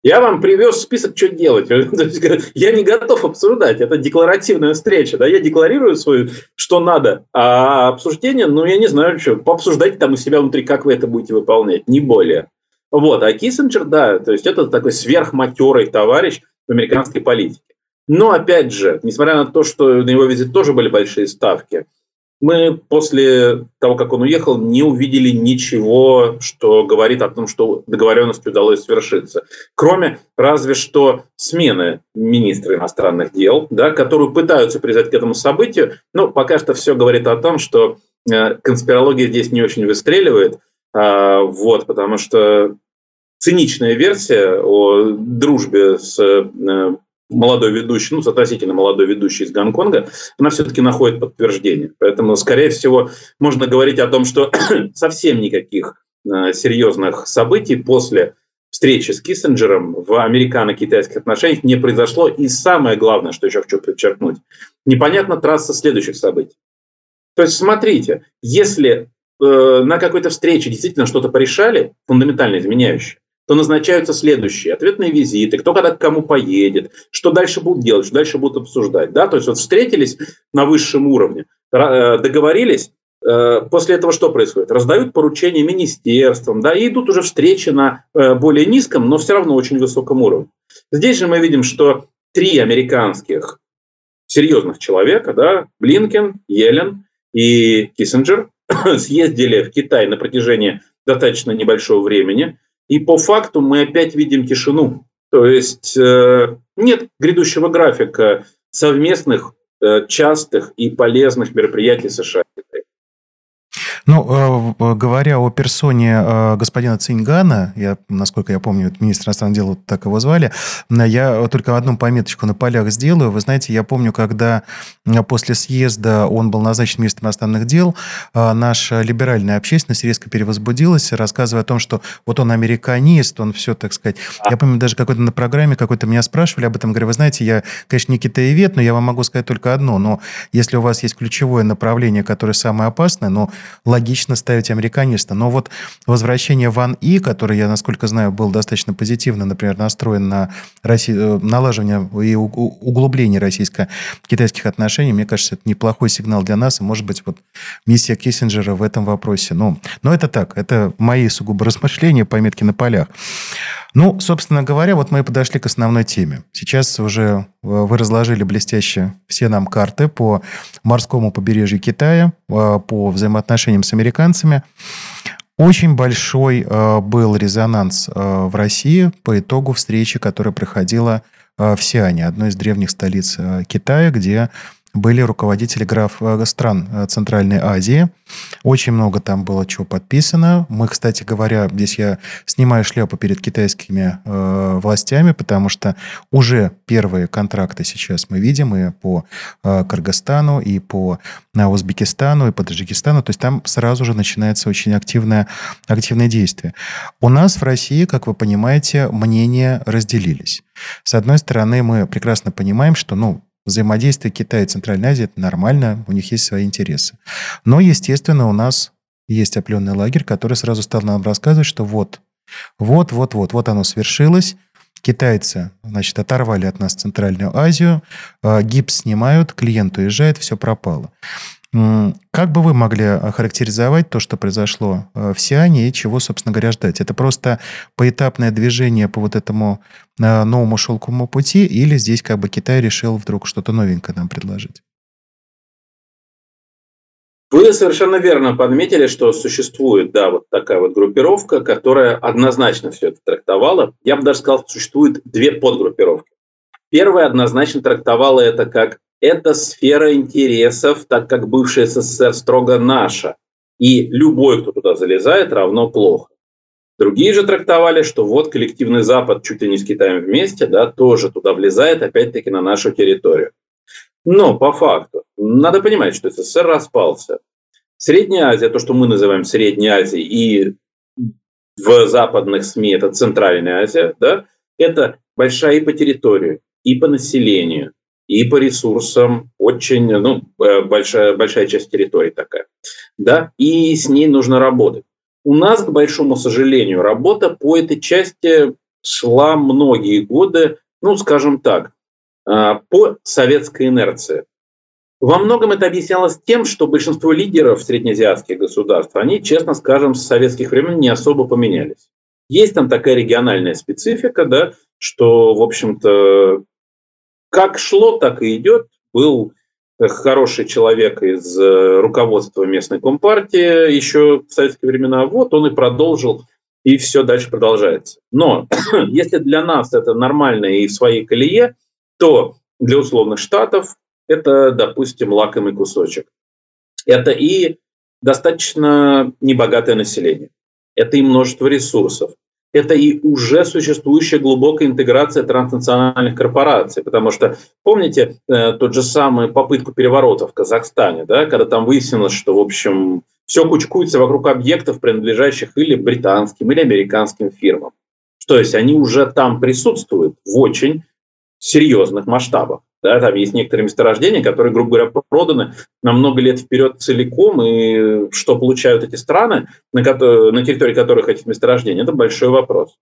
Я вам привез список, что делать. Я не готов обсуждать. Это декларативная встреча. Да? Я декларирую свою, что надо. А обсуждение, ну, я не знаю, что. Пообсуждайте там у себя внутри, как вы это будете выполнять. Не более. Вот. А Киссинджер, да, то есть это такой сверхматерый товарищ в американской политике. Но, опять же, несмотря на то, что на его визит тоже были большие ставки – мы после того, как он уехал, не увидели ничего, что говорит о том, что договоренность удалось свершиться. Кроме разве что смены министра иностранных дел, да, которую пытаются привязать к этому событию. Но пока что все говорит о том, что э, конспирология здесь не очень выстреливает. Э, вот, потому что циничная версия о дружбе с э, молодой ведущий, ну, относительно молодой ведущий из Гонконга, она все-таки находит подтверждение. Поэтому, скорее всего, можно говорить о том, что совсем никаких э, серьезных событий после встречи с Киссинджером в американо-китайских отношениях не произошло. И самое главное, что еще хочу подчеркнуть, непонятна трасса следующих событий. То есть, смотрите, если э, на какой-то встрече действительно что-то порешали, фундаментально изменяющее, то назначаются следующие ответные визиты, кто когда к кому поедет, что дальше будут делать, что дальше будут обсуждать. Да? То есть вот встретились на высшем уровне, э, договорились, э, после этого что происходит? Раздают поручения министерствам, да, и идут уже встречи на более низком, но все равно очень высоком уровне. Здесь же мы видим, что три американских серьезных человека, да, Блинкен, Йеллен и Киссинджер, съездили в Китай на протяжении достаточно небольшого времени – и по факту мы опять видим тишину. То есть э, нет грядущего графика совместных, э, частых и полезных мероприятий США. Ну, э, говоря о персоне э, господина Цингана, я, насколько я помню, министр иностранных дел, так его звали, я только одну пометочку на полях сделаю. Вы знаете, я помню, когда после съезда он был назначен министром иностранных дел, э, наша либеральная общественность резко перевозбудилась, рассказывая о том, что вот он американист, он все, так сказать... Я помню, даже какой-то на программе какой-то меня спрашивали об этом, говорю, вы знаете, я, конечно, не китаевед, но я вам могу сказать только одно, но если у вас есть ключевое направление, которое самое опасное, но логично ставить американиста. Но вот возвращение Ван И, который, я, насколько знаю, был достаточно позитивно, например, настроен на Росси... Э, налаживание и углубление российско-китайских отношений, мне кажется, это неплохой сигнал для нас, и, может быть, вот миссия Киссинджера в этом вопросе. Ну, но это так, это мои сугубо размышления, пометки на полях. Ну, собственно говоря, вот мы и подошли к основной теме. Сейчас уже э, вы разложили блестяще все нам карты по морскому побережью Китая, э, по взаимоотношениям с американцами. Очень большой э, был резонанс в России по итогу встречи, которая проходила в Сиане, одной из древних столиц Китая, где были руководители граф э, стран э, Центральной Азии. Очень много там было чего подписано. Мы, кстати говоря, здесь я снимаю шляпу перед китайскими э, властями, потому что уже первые контракты сейчас мы видим и по э, Кыргызстану, и по э, Узбекистану, и по Таджикистану. То есть там сразу же начинается очень активное, активное действие. У нас в России, как вы понимаете, мнения разделились. С одной стороны, мы прекрасно понимаем, что ну, Взаимодействие Китая и Центральной Азии – это нормально, у них есть свои интересы. Но, естественно, у нас есть определенный лагерь, который сразу стал нам рассказывать, что вот, вот, вот, вот, вот оно свершилось, Китайцы, значит, оторвали от нас Центральную Азию, а, гипс снимают, клиент уезжает, все пропало. Как бы вы могли охарактеризовать то, что произошло э, в Сиане и чего, собственно говоря, ждать? Это просто поэтапное движение по вот этому э, новому шелковому пути или здесь как бы Китай решил вдруг что-то новенькое нам предложить? Вы совершенно верно подметили, что существует, да, вот такая вот группировка, которая однозначно все это трактовала. Я бы даже сказал, существует две подгруппировки. Первая однозначно трактовала это как это сфера интересов, так как бывшая СССР строго наша. И любой, кто туда залезает, равно плохо. Другие же трактовали, что вот коллективный Запад чуть ли не с Китаем вместе, да, тоже туда влезает, опять-таки, на нашу территорию. Но по факту, надо понимать, что СССР распался. Средняя Азия, то, что мы называем Средней Азией, и в западных СМИ это Центральная Азия, да, это большая и по территории, и по населению, и по ресурсам очень, ну, э, большая, большая часть территории такая, да, и с ней нужно работать. У нас, к большому сожалению, работа по этой части шла многие годы, ну, скажем так, а, по советской инерции. Во многом это объяснялось тем, что большинство лидеров среднеазиатских государств, они, честно скажем, с советских времен не особо поменялись. Есть там такая региональная специфика, да, что, в общем-то, как шло, так и идет. Был хороший человек из э, руководства местной компартии еще в советские времена, вот он и продолжил, и все дальше продолжается. Но если для нас это нормально и в своей колее, то для условных штатов это, допустим, лакомый кусочек. Это и достаточно небогатое население. Это и множество ресурсов. Это и уже существующая глубокая интеграция транснациональных корпораций. Потому что, помните, э, тот же самый попытку переворота в Казахстане, да, когда там выяснилось, что, в общем, все кучкуется вокруг объектов, принадлежащих или британским, или американским фирмам. То есть они уже там присутствуют в очень серьезных масштабах. Да, там есть некоторые месторождения, которые, грубо говоря, проданы на много лет вперед целиком, и что получают эти страны, на, которые, на территории которых эти месторождения, это большой вопрос.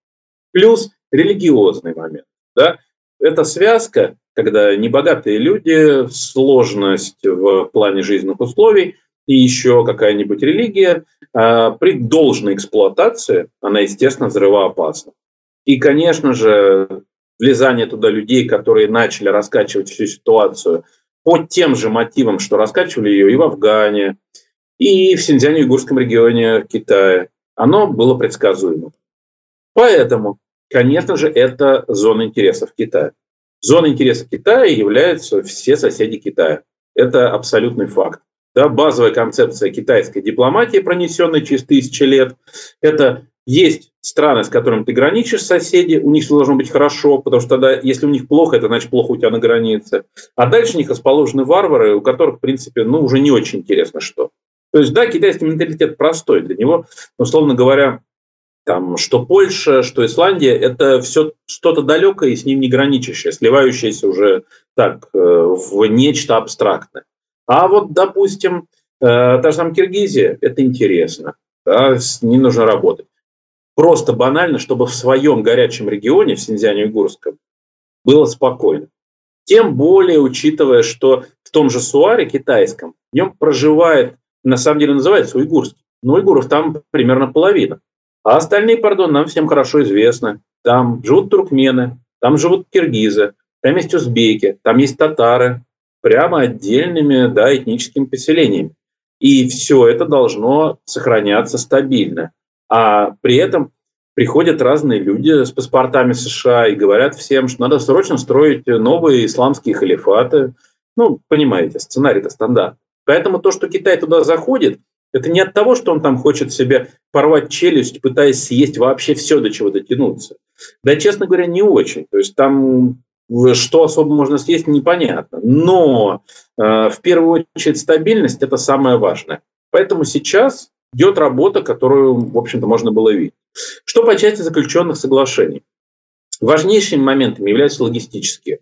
Плюс религиозный момент. Да? Это связка, когда небогатые люди, сложность в плане жизненных условий и еще какая-нибудь религия, а, при должной эксплуатации, она, естественно, взрывоопасна. И, конечно же, влезание туда людей, которые начали раскачивать всю ситуацию по тем же мотивам, что раскачивали ее и в Афгане, и в Синьцзяне-Уйгурском регионе Китая, оно было предсказуемо. Поэтому, конечно же, это зона интересов Китая. Зона интересов Китая являются все соседи Китая. Это абсолютный факт. Да, базовая концепция китайской дипломатии, пронесенная через тысячи лет, это есть страны, с которыми ты граничишь, соседи, у них все должно быть хорошо, потому что тогда, если у них плохо, это значит плохо у тебя на границе. А дальше у них расположены варвары, у которых, в принципе, ну, уже не очень интересно что. То есть, да, китайский менталитет простой для него, условно говоря, там, что Польша, что Исландия, это все что-то далекое и с ним не граничащее, сливающееся уже так э, в нечто абстрактное. А вот, допустим, э, та же самая Киргизия, это интересно, да, с ней нужно работать. Просто банально, чтобы в своем горячем регионе, в Синьцзяне-Уйгурском, было спокойно. Тем более, учитывая, что в том же Суаре китайском, в нем проживает, на самом деле называется уйгурский, но уйгуров там примерно половина. А остальные, пардон, нам всем хорошо известны. Там живут туркмены, там живут киргизы, там есть узбеки, там есть татары, прямо отдельными да, этническими поселениями. И все это должно сохраняться стабильно. А при этом приходят разные люди с паспортами США и говорят всем, что надо срочно строить новые исламские халифаты. Ну, понимаете, сценарий-то стандарт. Поэтому то, что Китай туда заходит, это не от того, что он там хочет себе порвать челюсть, пытаясь съесть вообще все, до чего дотянуться. Да, честно говоря, не очень. То есть там что особо можно съесть, непонятно. Но э, в первую очередь стабильность – это самое важное. Поэтому сейчас идет работа, которую, в общем-то, можно было видеть. Что по части заключенных соглашений? Важнейшими моментами являются логистические.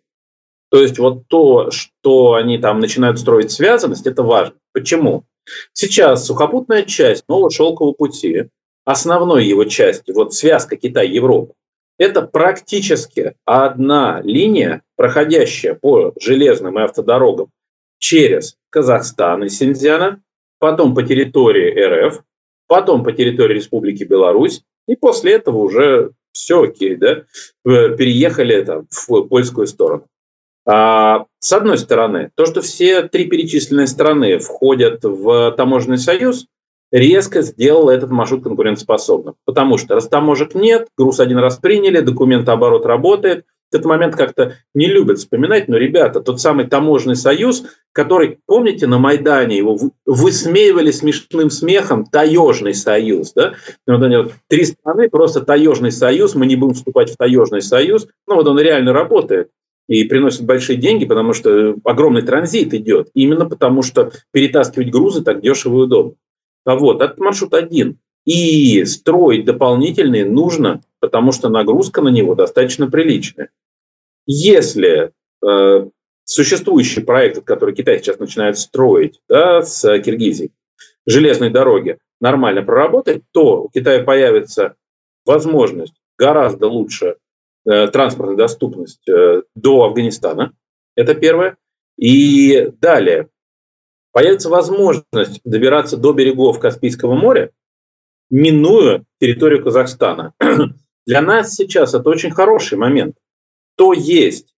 То есть вот то, что они там начинают строить связанность, это важно. Почему? Сейчас сухопутная часть нового шелкового пути, основной его части, вот связка Китай-Европа, это практически одна линия, проходящая по железным и автодорогам через Казахстан и Синьцзяна, потом по территории РФ, потом по территории Республики Беларусь, и после этого уже все окей, да, переехали там, в польскую сторону. А, с одной стороны, то, что все три перечисленные страны входят в таможенный союз, резко сделало этот маршрут конкурентоспособным. Потому что растаможек нет, груз один раз приняли, документооборот работает – этот момент как-то не любят вспоминать, но, ребята, тот самый таможенный союз, который, помните, на Майдане его высмеивали смешным смехом, таежный союз, да? Вот они три страны, просто таежный союз, мы не будем вступать в таежный союз, ну вот он реально работает и приносит большие деньги, потому что огромный транзит идет, именно потому что перетаскивать грузы так дешево и удобно. А вот, этот маршрут один. И строить дополнительные нужно, потому что нагрузка на него достаточно приличная. Если э, существующий проект, который Китай сейчас начинает строить да, с Киргизией, железной дороги, нормально проработать, то у Китая появится возможность гораздо лучше э, транспортной доступность э, до Афганистана. Это первое. И далее появится возможность добираться до берегов Каспийского моря, минуя территорию Казахстана. Для нас сейчас это очень хороший момент. То есть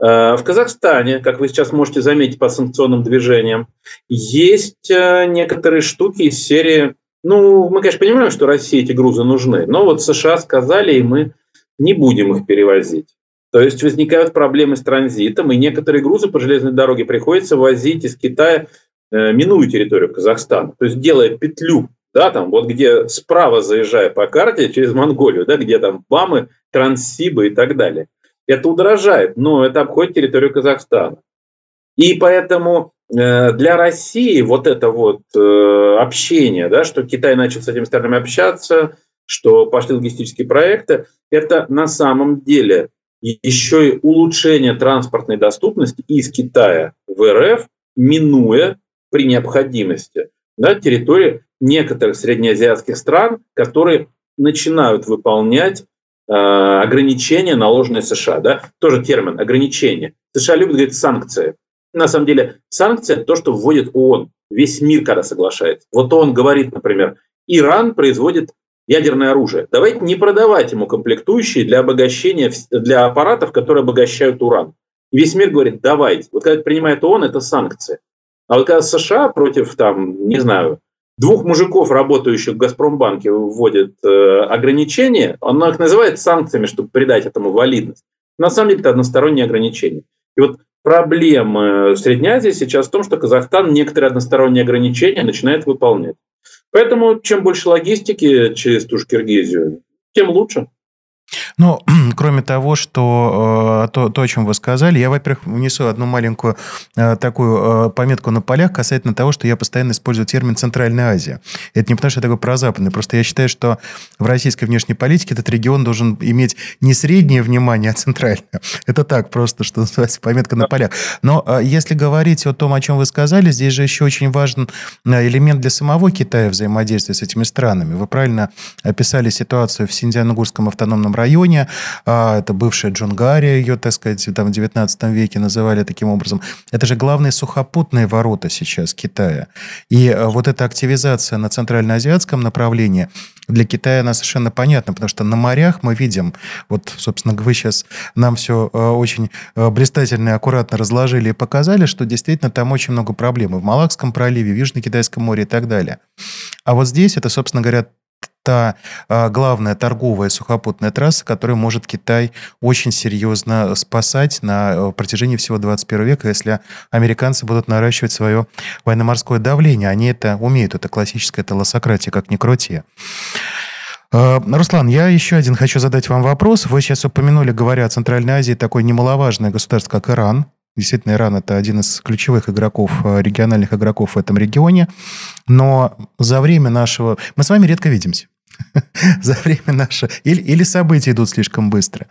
э, в Казахстане, как вы сейчас можете заметить по санкционным движениям, есть э, некоторые штуки из серии, ну, мы, конечно, понимаем, что России эти грузы нужны, но вот США сказали, и мы не будем их перевозить. То есть возникают проблемы с транзитом, и некоторые грузы по железной дороге приходится возить из Китая, минуя территорию Казахстана. То есть делая петлю да, там вот где справа заезжая по карте через Монголию, да, где там Бамы, Транссибы и так далее. Это удорожает, но это обходит территорию Казахстана. И поэтому э, для России вот это вот э, общение, да, что Китай начал с этими странами общаться, что пошли логистические проекты, это на самом деле еще и улучшение транспортной доступности из Китая в РФ, минуя при необходимости да, территории некоторых среднеазиатских стран, которые начинают выполнять э, ограничения, наложенные США. Да? Тоже термин ограничения. США любят говорить санкции. На самом деле это то, что вводит ООН. Весь мир, когда соглашается. Вот он говорит, например, Иран производит ядерное оружие. Давайте не продавать ему комплектующие для обогащения, для аппаратов, которые обогащают уран. И весь мир говорит, давайте. Вот когда это принимает ООН, это санкции. А вот когда США против, там, не знаю, двух мужиков, работающих в Газпромбанке, вводит э, ограничения, он их называет санкциями, чтобы придать этому валидность. На самом деле это односторонние ограничения. И вот проблема Средней Азии сейчас в том, что Казахстан некоторые односторонние ограничения начинает выполнять. Поэтому чем больше логистики через ту же Киргизию, тем лучше. Ну, кроме того, что э, то, то, о чем вы сказали, я, во-первых, внесу одну маленькую э, такую э, пометку на полях касательно того, что я постоянно использую термин «Центральная Азия». Это не потому, что я такой прозападный, просто я считаю, что в российской внешней политике этот регион должен иметь не среднее внимание, а центральное. Это так просто, что называется, пометка на полях. Но если говорить о том, о чем вы сказали, здесь же еще очень важен элемент для самого Китая взаимодействия с этими странами. Вы правильно описали ситуацию в Синьцзян-Угурском автономном районе. А, это бывшая Джунгария, ее, так сказать, там в 19 веке называли таким образом. Это же главные сухопутные ворота сейчас Китая. И а, вот эта активизация на центральноазиатском направлении для Китая она совершенно понятна, потому что на морях мы видим, вот, собственно, вы сейчас нам все а, очень блистательно и аккуратно разложили и показали, что действительно там очень много проблем. в Малакском проливе, в Южно-Китайском море и так далее. А вот здесь это, собственно говоря, та а, главная торговая сухопутная трасса, которая может Китай очень серьезно спасать на э, протяжении всего 21 века, если американцы будут наращивать свое военно-морское давление. Они это умеют, это классическая телосократия, как ни крути. А, Руслан, я еще один хочу задать вам вопрос. Вы сейчас упомянули, говоря о Центральной Азии, такое немаловажное государство, как Иран. Действительно, Иран – это один из ключевых игроков, э, региональных игроков в этом регионе. Но за время нашего... Мы с вами редко видимся. За время нашего... Или, или события идут слишком быстро.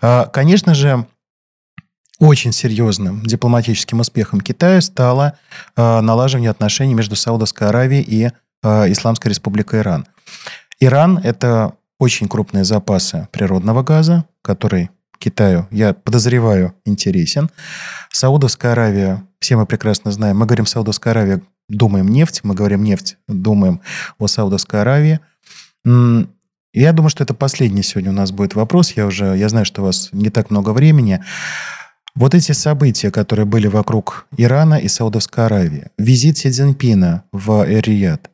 А, конечно же, очень серьезным дипломатическим успехом Китая стало а, налаживание отношений между Саудовской Аравией и а, Исламской Республикой Иран. Иран – это очень крупные запасы природного газа, который Китаю, я подозреваю, интересен. Саудовская Аравия, все мы прекрасно знаем, мы говорим Саудовская Аравия, думаем нефть, мы говорим нефть, думаем о Саудовской Аравии. Я думаю, что это последний сегодня у нас будет вопрос. Я уже, я знаю, что у вас не так много времени. Вот эти события, которые были вокруг Ирана и Саудовской Аравии, визит Си Цзиньпина в Эр-Рияд,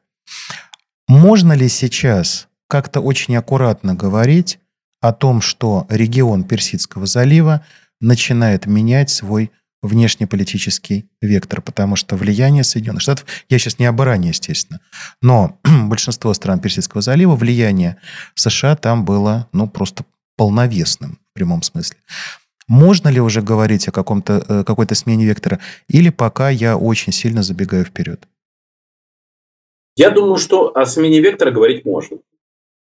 можно ли сейчас как-то очень аккуратно говорить о том, что регион Персидского залива начинает менять свой внешнеполитический вектор, потому что влияние Соединенных Штатов, я сейчас не об Иране, естественно, но большинство стран Персидского залива, влияние США там было, ну, просто полновесным в прямом смысле. Можно ли уже говорить о каком-то, э, какой-то смене вектора, или пока я очень сильно забегаю вперед? Я думаю, что о смене вектора говорить можно,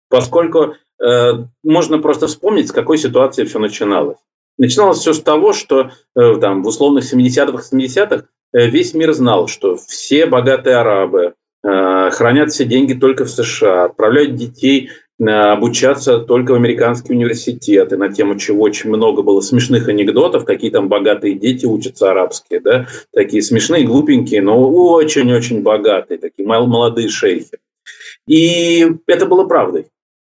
поскольку э, можно просто вспомнить, с какой ситуации все начиналось. Начиналось все с того, что э, там, в условных 70-х, 70-х э, весь мир знал, что все богатые арабы э, хранят все деньги только в США, отправляют детей обучаться только в американские университеты, на тему чего очень много было смешных анекдотов, какие там богатые дети учатся арабские, да, такие смешные, глупенькие, но очень-очень богатые, такие молодые шейхи. И это было правдой.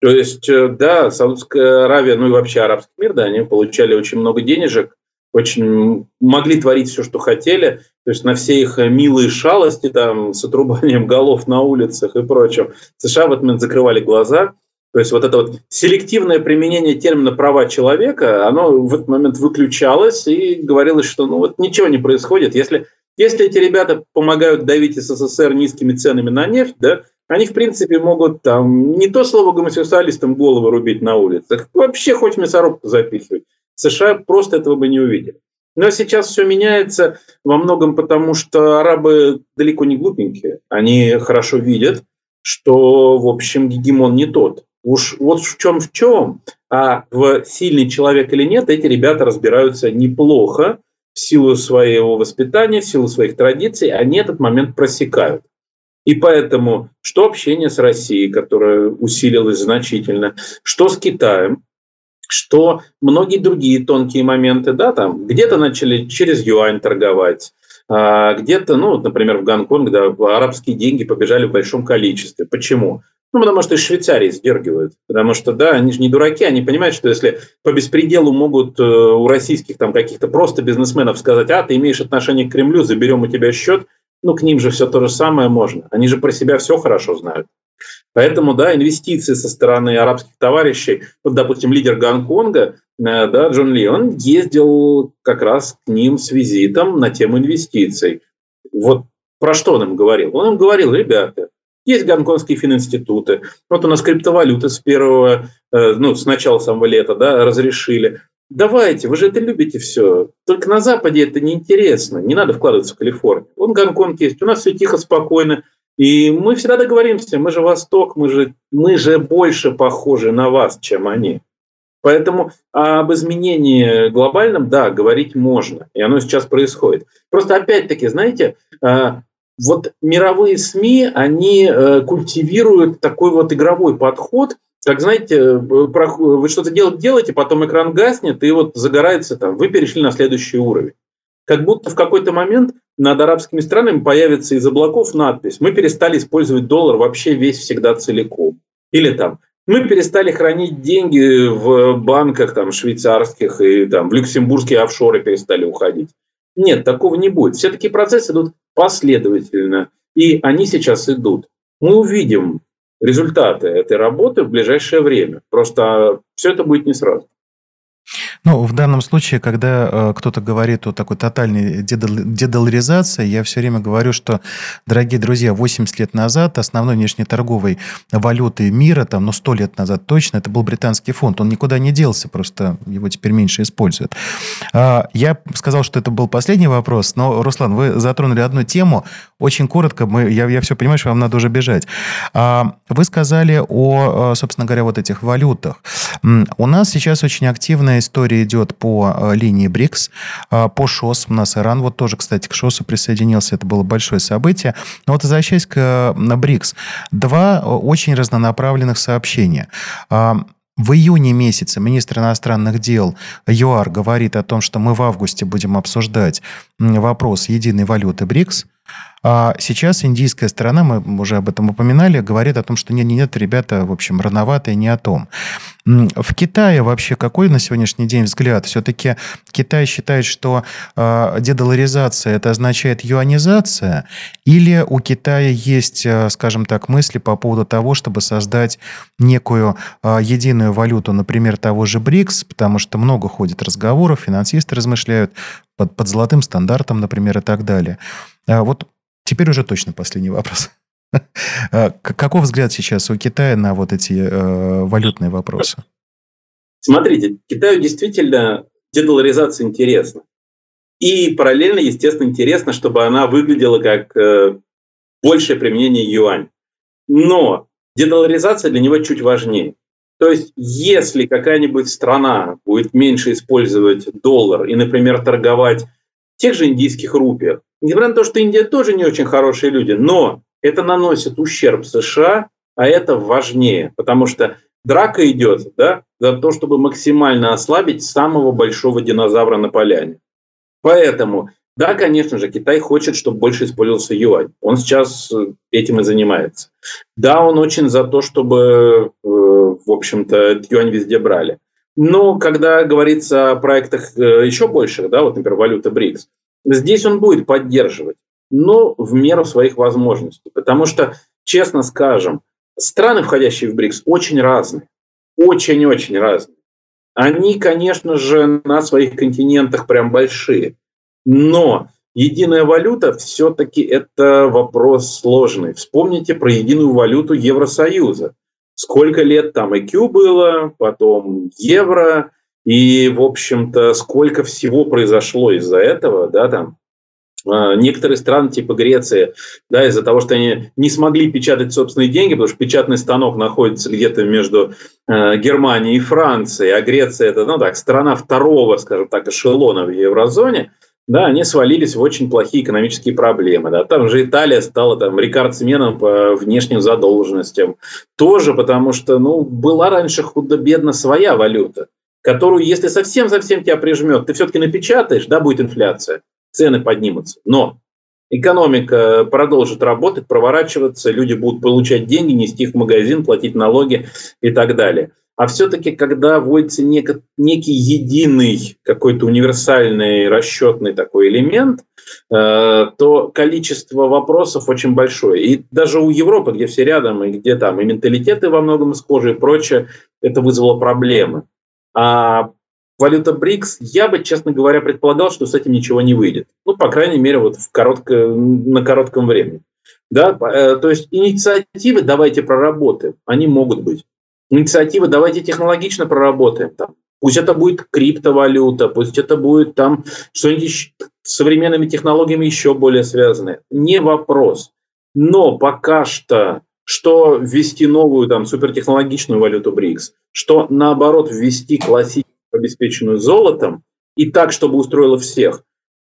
То есть, э, да, Саудовская Аравия, ну и вообще арабский мир, да, они получали очень много денежек, очень могли творить все, что хотели. То есть на все их милые шалости там, с отрубанием голов на улицах и прочем, США в этот момент закрывали глаза. То есть вот это вот селективное применение термина «права человека», оно в этот момент выключалось и говорилось, что ну вот ничего не происходит. Если, если эти ребята помогают давить СССР низкими ценами на нефть, да, они, в принципе, могут там не то слово гомосексуалистам голову рубить на улицах, вообще хоть мясорубку запихивать. США просто этого бы не увидели. Но сейчас все меняется во многом потому, что арабы далеко не глупенькие. Они хорошо видят, что, в общем, гегемон не тот. Уж вот в чем в чем, а в сильный человек или нет, эти ребята разбираются неплохо в силу своего воспитания, в силу своих традиций, они этот момент просекают. И поэтому что общение с Россией, которое усилилось значительно, что с Китаем, что многие другие тонкие моменты, да, там где-то начали через юань торговать, а где-то, ну, например, в Гонконг, да, арабские деньги побежали в большом количестве. Почему? Ну, потому что из Швейцарии сдергивают. Потому что, да, они же не дураки, они понимают, что если по беспределу могут э, у российских там каких-то просто бизнесменов сказать, а, ты имеешь отношение к Кремлю, заберем у тебя счет, ну, к ним же все то же самое можно. Они же про себя все хорошо знают. Поэтому, да, инвестиции со стороны арабских товарищей, вот, допустим, лидер Гонконга, э, да, Джон Ли, он ездил как раз к ним с визитом на тему инвестиций. Вот про что он им говорил? Он им говорил, ребята, есть гонконгские фининституты. Вот у нас криптовалюты с первого, э, ну, с начала самого лета, да, разрешили. Давайте, вы же это любите все. Только на Западе это неинтересно. Не надо вкладываться в Калифорнию. Вон Гонконг есть, у нас все тихо, спокойно. И мы всегда договоримся, мы же Восток, мы же, мы же больше похожи на вас, чем они. Поэтому об изменении глобальном, да, говорить можно, и оно сейчас происходит. Просто опять-таки, знаете, а, вот мировые СМИ, они э, культивируют такой вот игровой подход, как, знаете, вы что-то делаете, потом экран гаснет, и вот загорается там, вы перешли на следующий уровень. Как будто в какой-то момент над арабскими странами появится из облаков надпись «Мы перестали использовать доллар вообще весь всегда целиком». Или там «Мы перестали хранить деньги в банках там, швейцарских и там, в люксембургские офшоры перестали уходить». Нет, такого не будет. Все такие процессы идут последовательно, и они сейчас идут. Мы увидим результаты этой работы в ближайшее время. Просто все это будет не сразу. Ну, в данном случае, когда э, кто-то говорит о такой тотальной дедоларизации, я все время говорю, что, дорогие друзья, 80 лет назад основной внешнеторговой валютой мира, там, ну, 100 лет назад точно, это был британский фунт. Он никуда не делся, просто его теперь меньше используют. А, я сказал, что это был последний вопрос, но, Руслан, вы затронули одну тему. Очень коротко, мы, я, я все понимаю, что вам надо уже бежать. А, вы сказали о, э, собственно говоря, вот этих валютах. У нас сейчас очень активная история история идет по э, линии БРИКС, э, по ШОС. У нас Иран вот тоже, кстати, к ШОСу присоединился. Это было большое событие. Но вот возвращаясь к э, БРИКС. Два очень разнонаправленных сообщения. В июне месяце министр иностранных дел ЮАР говорит о том, что мы в августе будем обсуждать вопрос единой валюты БРИКС. А сейчас индийская сторона, мы уже об этом упоминали, говорит о том, что нет, нет, ребята, в общем, рановато и не о том. В Китае вообще какой на сегодняшний день взгляд? Все-таки Китай считает, что э, дедоларизация это означает юанизация, или у Китая есть, э, скажем так, мысли по поводу того, чтобы создать некую единую валюту, например, того же БРИКС, потому что много ходит разговоров, финансисты размышляют под, под золотым стандартом, например, и так далее. А вот Теперь уже точно последний вопрос. А, каков взгляд сейчас у Китая на вот эти э, валютные вопросы? Смотрите, Китаю действительно дедоларизация интересна. И параллельно, естественно, интересно, чтобы она выглядела как э, большее применение юань. Но дедоларизация для него чуть важнее. То есть, если какая-нибудь страна будет меньше использовать доллар и, например, торговать тех же индийских рупиях, несмотря на то, что Индия тоже не очень хорошие люди, но это наносит ущерб США, а это важнее, потому что драка идет да, за то, чтобы максимально ослабить самого большого динозавра на поляне. Поэтому, да, конечно же, Китай хочет, чтобы больше использовался юань. Он сейчас э, этим и занимается. Да, он очень за то, чтобы, э, в общем-то, юань везде брали. Но когда говорится о проектах э, еще больших, да, вот, например, валюта БРИКС, здесь он будет поддерживать, но в меру своих возможностей. Потому что, честно скажем, страны, входящие в БРИКС, очень разные. Очень-очень разные. Они, конечно же, на своих континентах прям большие. Но единая валюта все-таки это вопрос сложный. Вспомните про единую валюту Евросоюза. Сколько лет там IQ было, потом евро, и, в общем-то, сколько всего произошло из-за этого, да, там, а, Некоторые страны, типа Греции, да, из-за того, что они не смогли печатать собственные деньги, потому что печатный станок находится где-то между э, Германией и Францией, а Греция это, ну так, страна второго, скажем так, эшелона в еврозоне, да, они свалились в очень плохие экономические проблемы. Да. Там же Италия стала там рекордсменом по внешним задолженностям. Тоже потому что, ну, была раньше худо-бедно своя валюта, которую, если совсем-совсем тебя прижмет, ты все-таки напечатаешь, да, будет инфляция цены поднимутся. Но экономика продолжит работать, проворачиваться, люди будут получать деньги, нести их в магазин, платить налоги и так далее. А все-таки, когда вводится нек- некий единый, какой-то универсальный расчетный такой элемент, э, то количество вопросов очень большое. И даже у Европы, где все рядом, и где там и менталитеты во многом схожи и прочее, это вызвало проблемы. А валюта БРИКС, я бы, честно говоря, предполагал, что с этим ничего не выйдет. Ну, по крайней мере, вот в коротко, на коротком времени. Да? Э, то есть инициативы давайте проработаем, они могут быть. Инициативы давайте технологично проработаем. Там. Пусть это будет криптовалюта, пусть это будет там что-нибудь с современными технологиями еще более связанное. Не вопрос. Но пока что что ввести новую там супертехнологичную валюту БРИКС, что наоборот ввести классическую обеспеченную золотом, и так, чтобы устроило всех,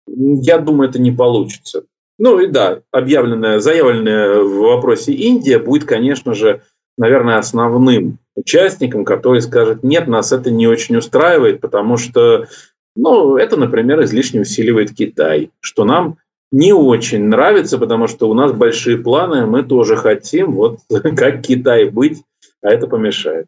я думаю, это не получится. Ну и да, объявленная, заявленная в вопросе Индия будет, конечно же, наверное, основным участником, который скажет, нет, нас это не очень устраивает, потому что, ну, это, например, излишне усиливает Китай, что нам не очень нравится, потому что у нас большие планы, мы тоже хотим, вот как Китай быть, а это помешает.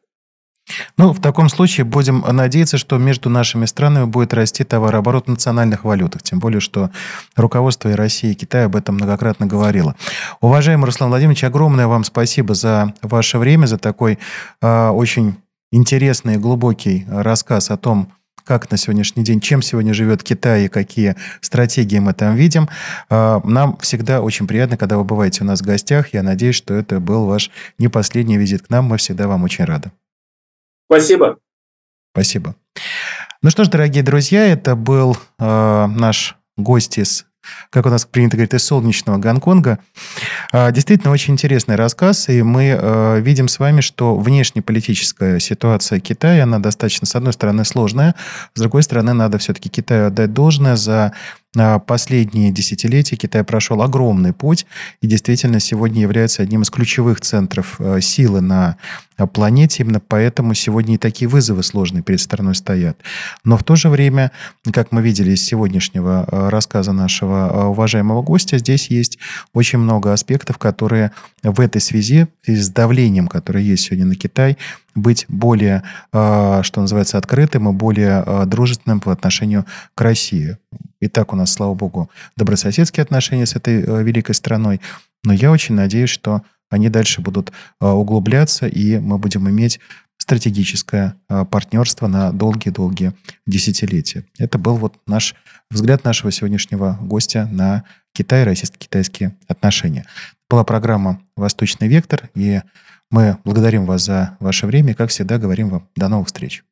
Ну, в таком случае будем надеяться, что между нашими странами будет расти товарооборот в национальных валютах. Тем более, что руководство и России, и Китая об этом многократно говорило. Уважаемый Руслан Владимирович, огромное вам спасибо за ваше время, за такой э, очень интересный и глубокий рассказ о том, как на сегодняшний день, чем сегодня живет Китай и какие стратегии мы там видим. А, нам всегда очень приятно, когда вы бываете у нас в гостях. Я надеюсь, что это был ваш не последний визит к нам. Мы всегда вам очень рады. Спасибо. Спасибо. Ну что ж, дорогие друзья, это был э, наш гость из как у нас принято говорить, из солнечного Гонконга. А, действительно, очень интересный рассказ, и мы э, видим с вами, что внешнеполитическая ситуация Китая, она достаточно, с одной стороны, сложная, с другой стороны, надо все-таки Китаю отдать должное за последние десятилетия Китай прошел огромный путь и действительно сегодня является одним из ключевых центров э, силы на э, планете. Именно поэтому сегодня и такие вызовы сложные перед страной стоят. Но в то же время, как мы видели из сегодняшнего э, рассказа нашего уважаемого гостя, здесь есть очень много аспектов, которые в этой связи, с давлением, которое есть сегодня на Китай, быть более, что называется, открытым и более дружественным по отношению к России. И так у нас, слава богу, добрососедские отношения с этой э, великой страной. Но я очень надеюсь, что они дальше будут э, углубляться, и мы будем иметь стратегическое э, партнерство на долгие-долгие десятилетия. Это был вот наш взгляд нашего сегодняшнего гостя на Китай и российско-китайские отношения. Была программа «Восточный вектор», и мы благодарим вас за ваше время и, как всегда, говорим вам до новых встреч.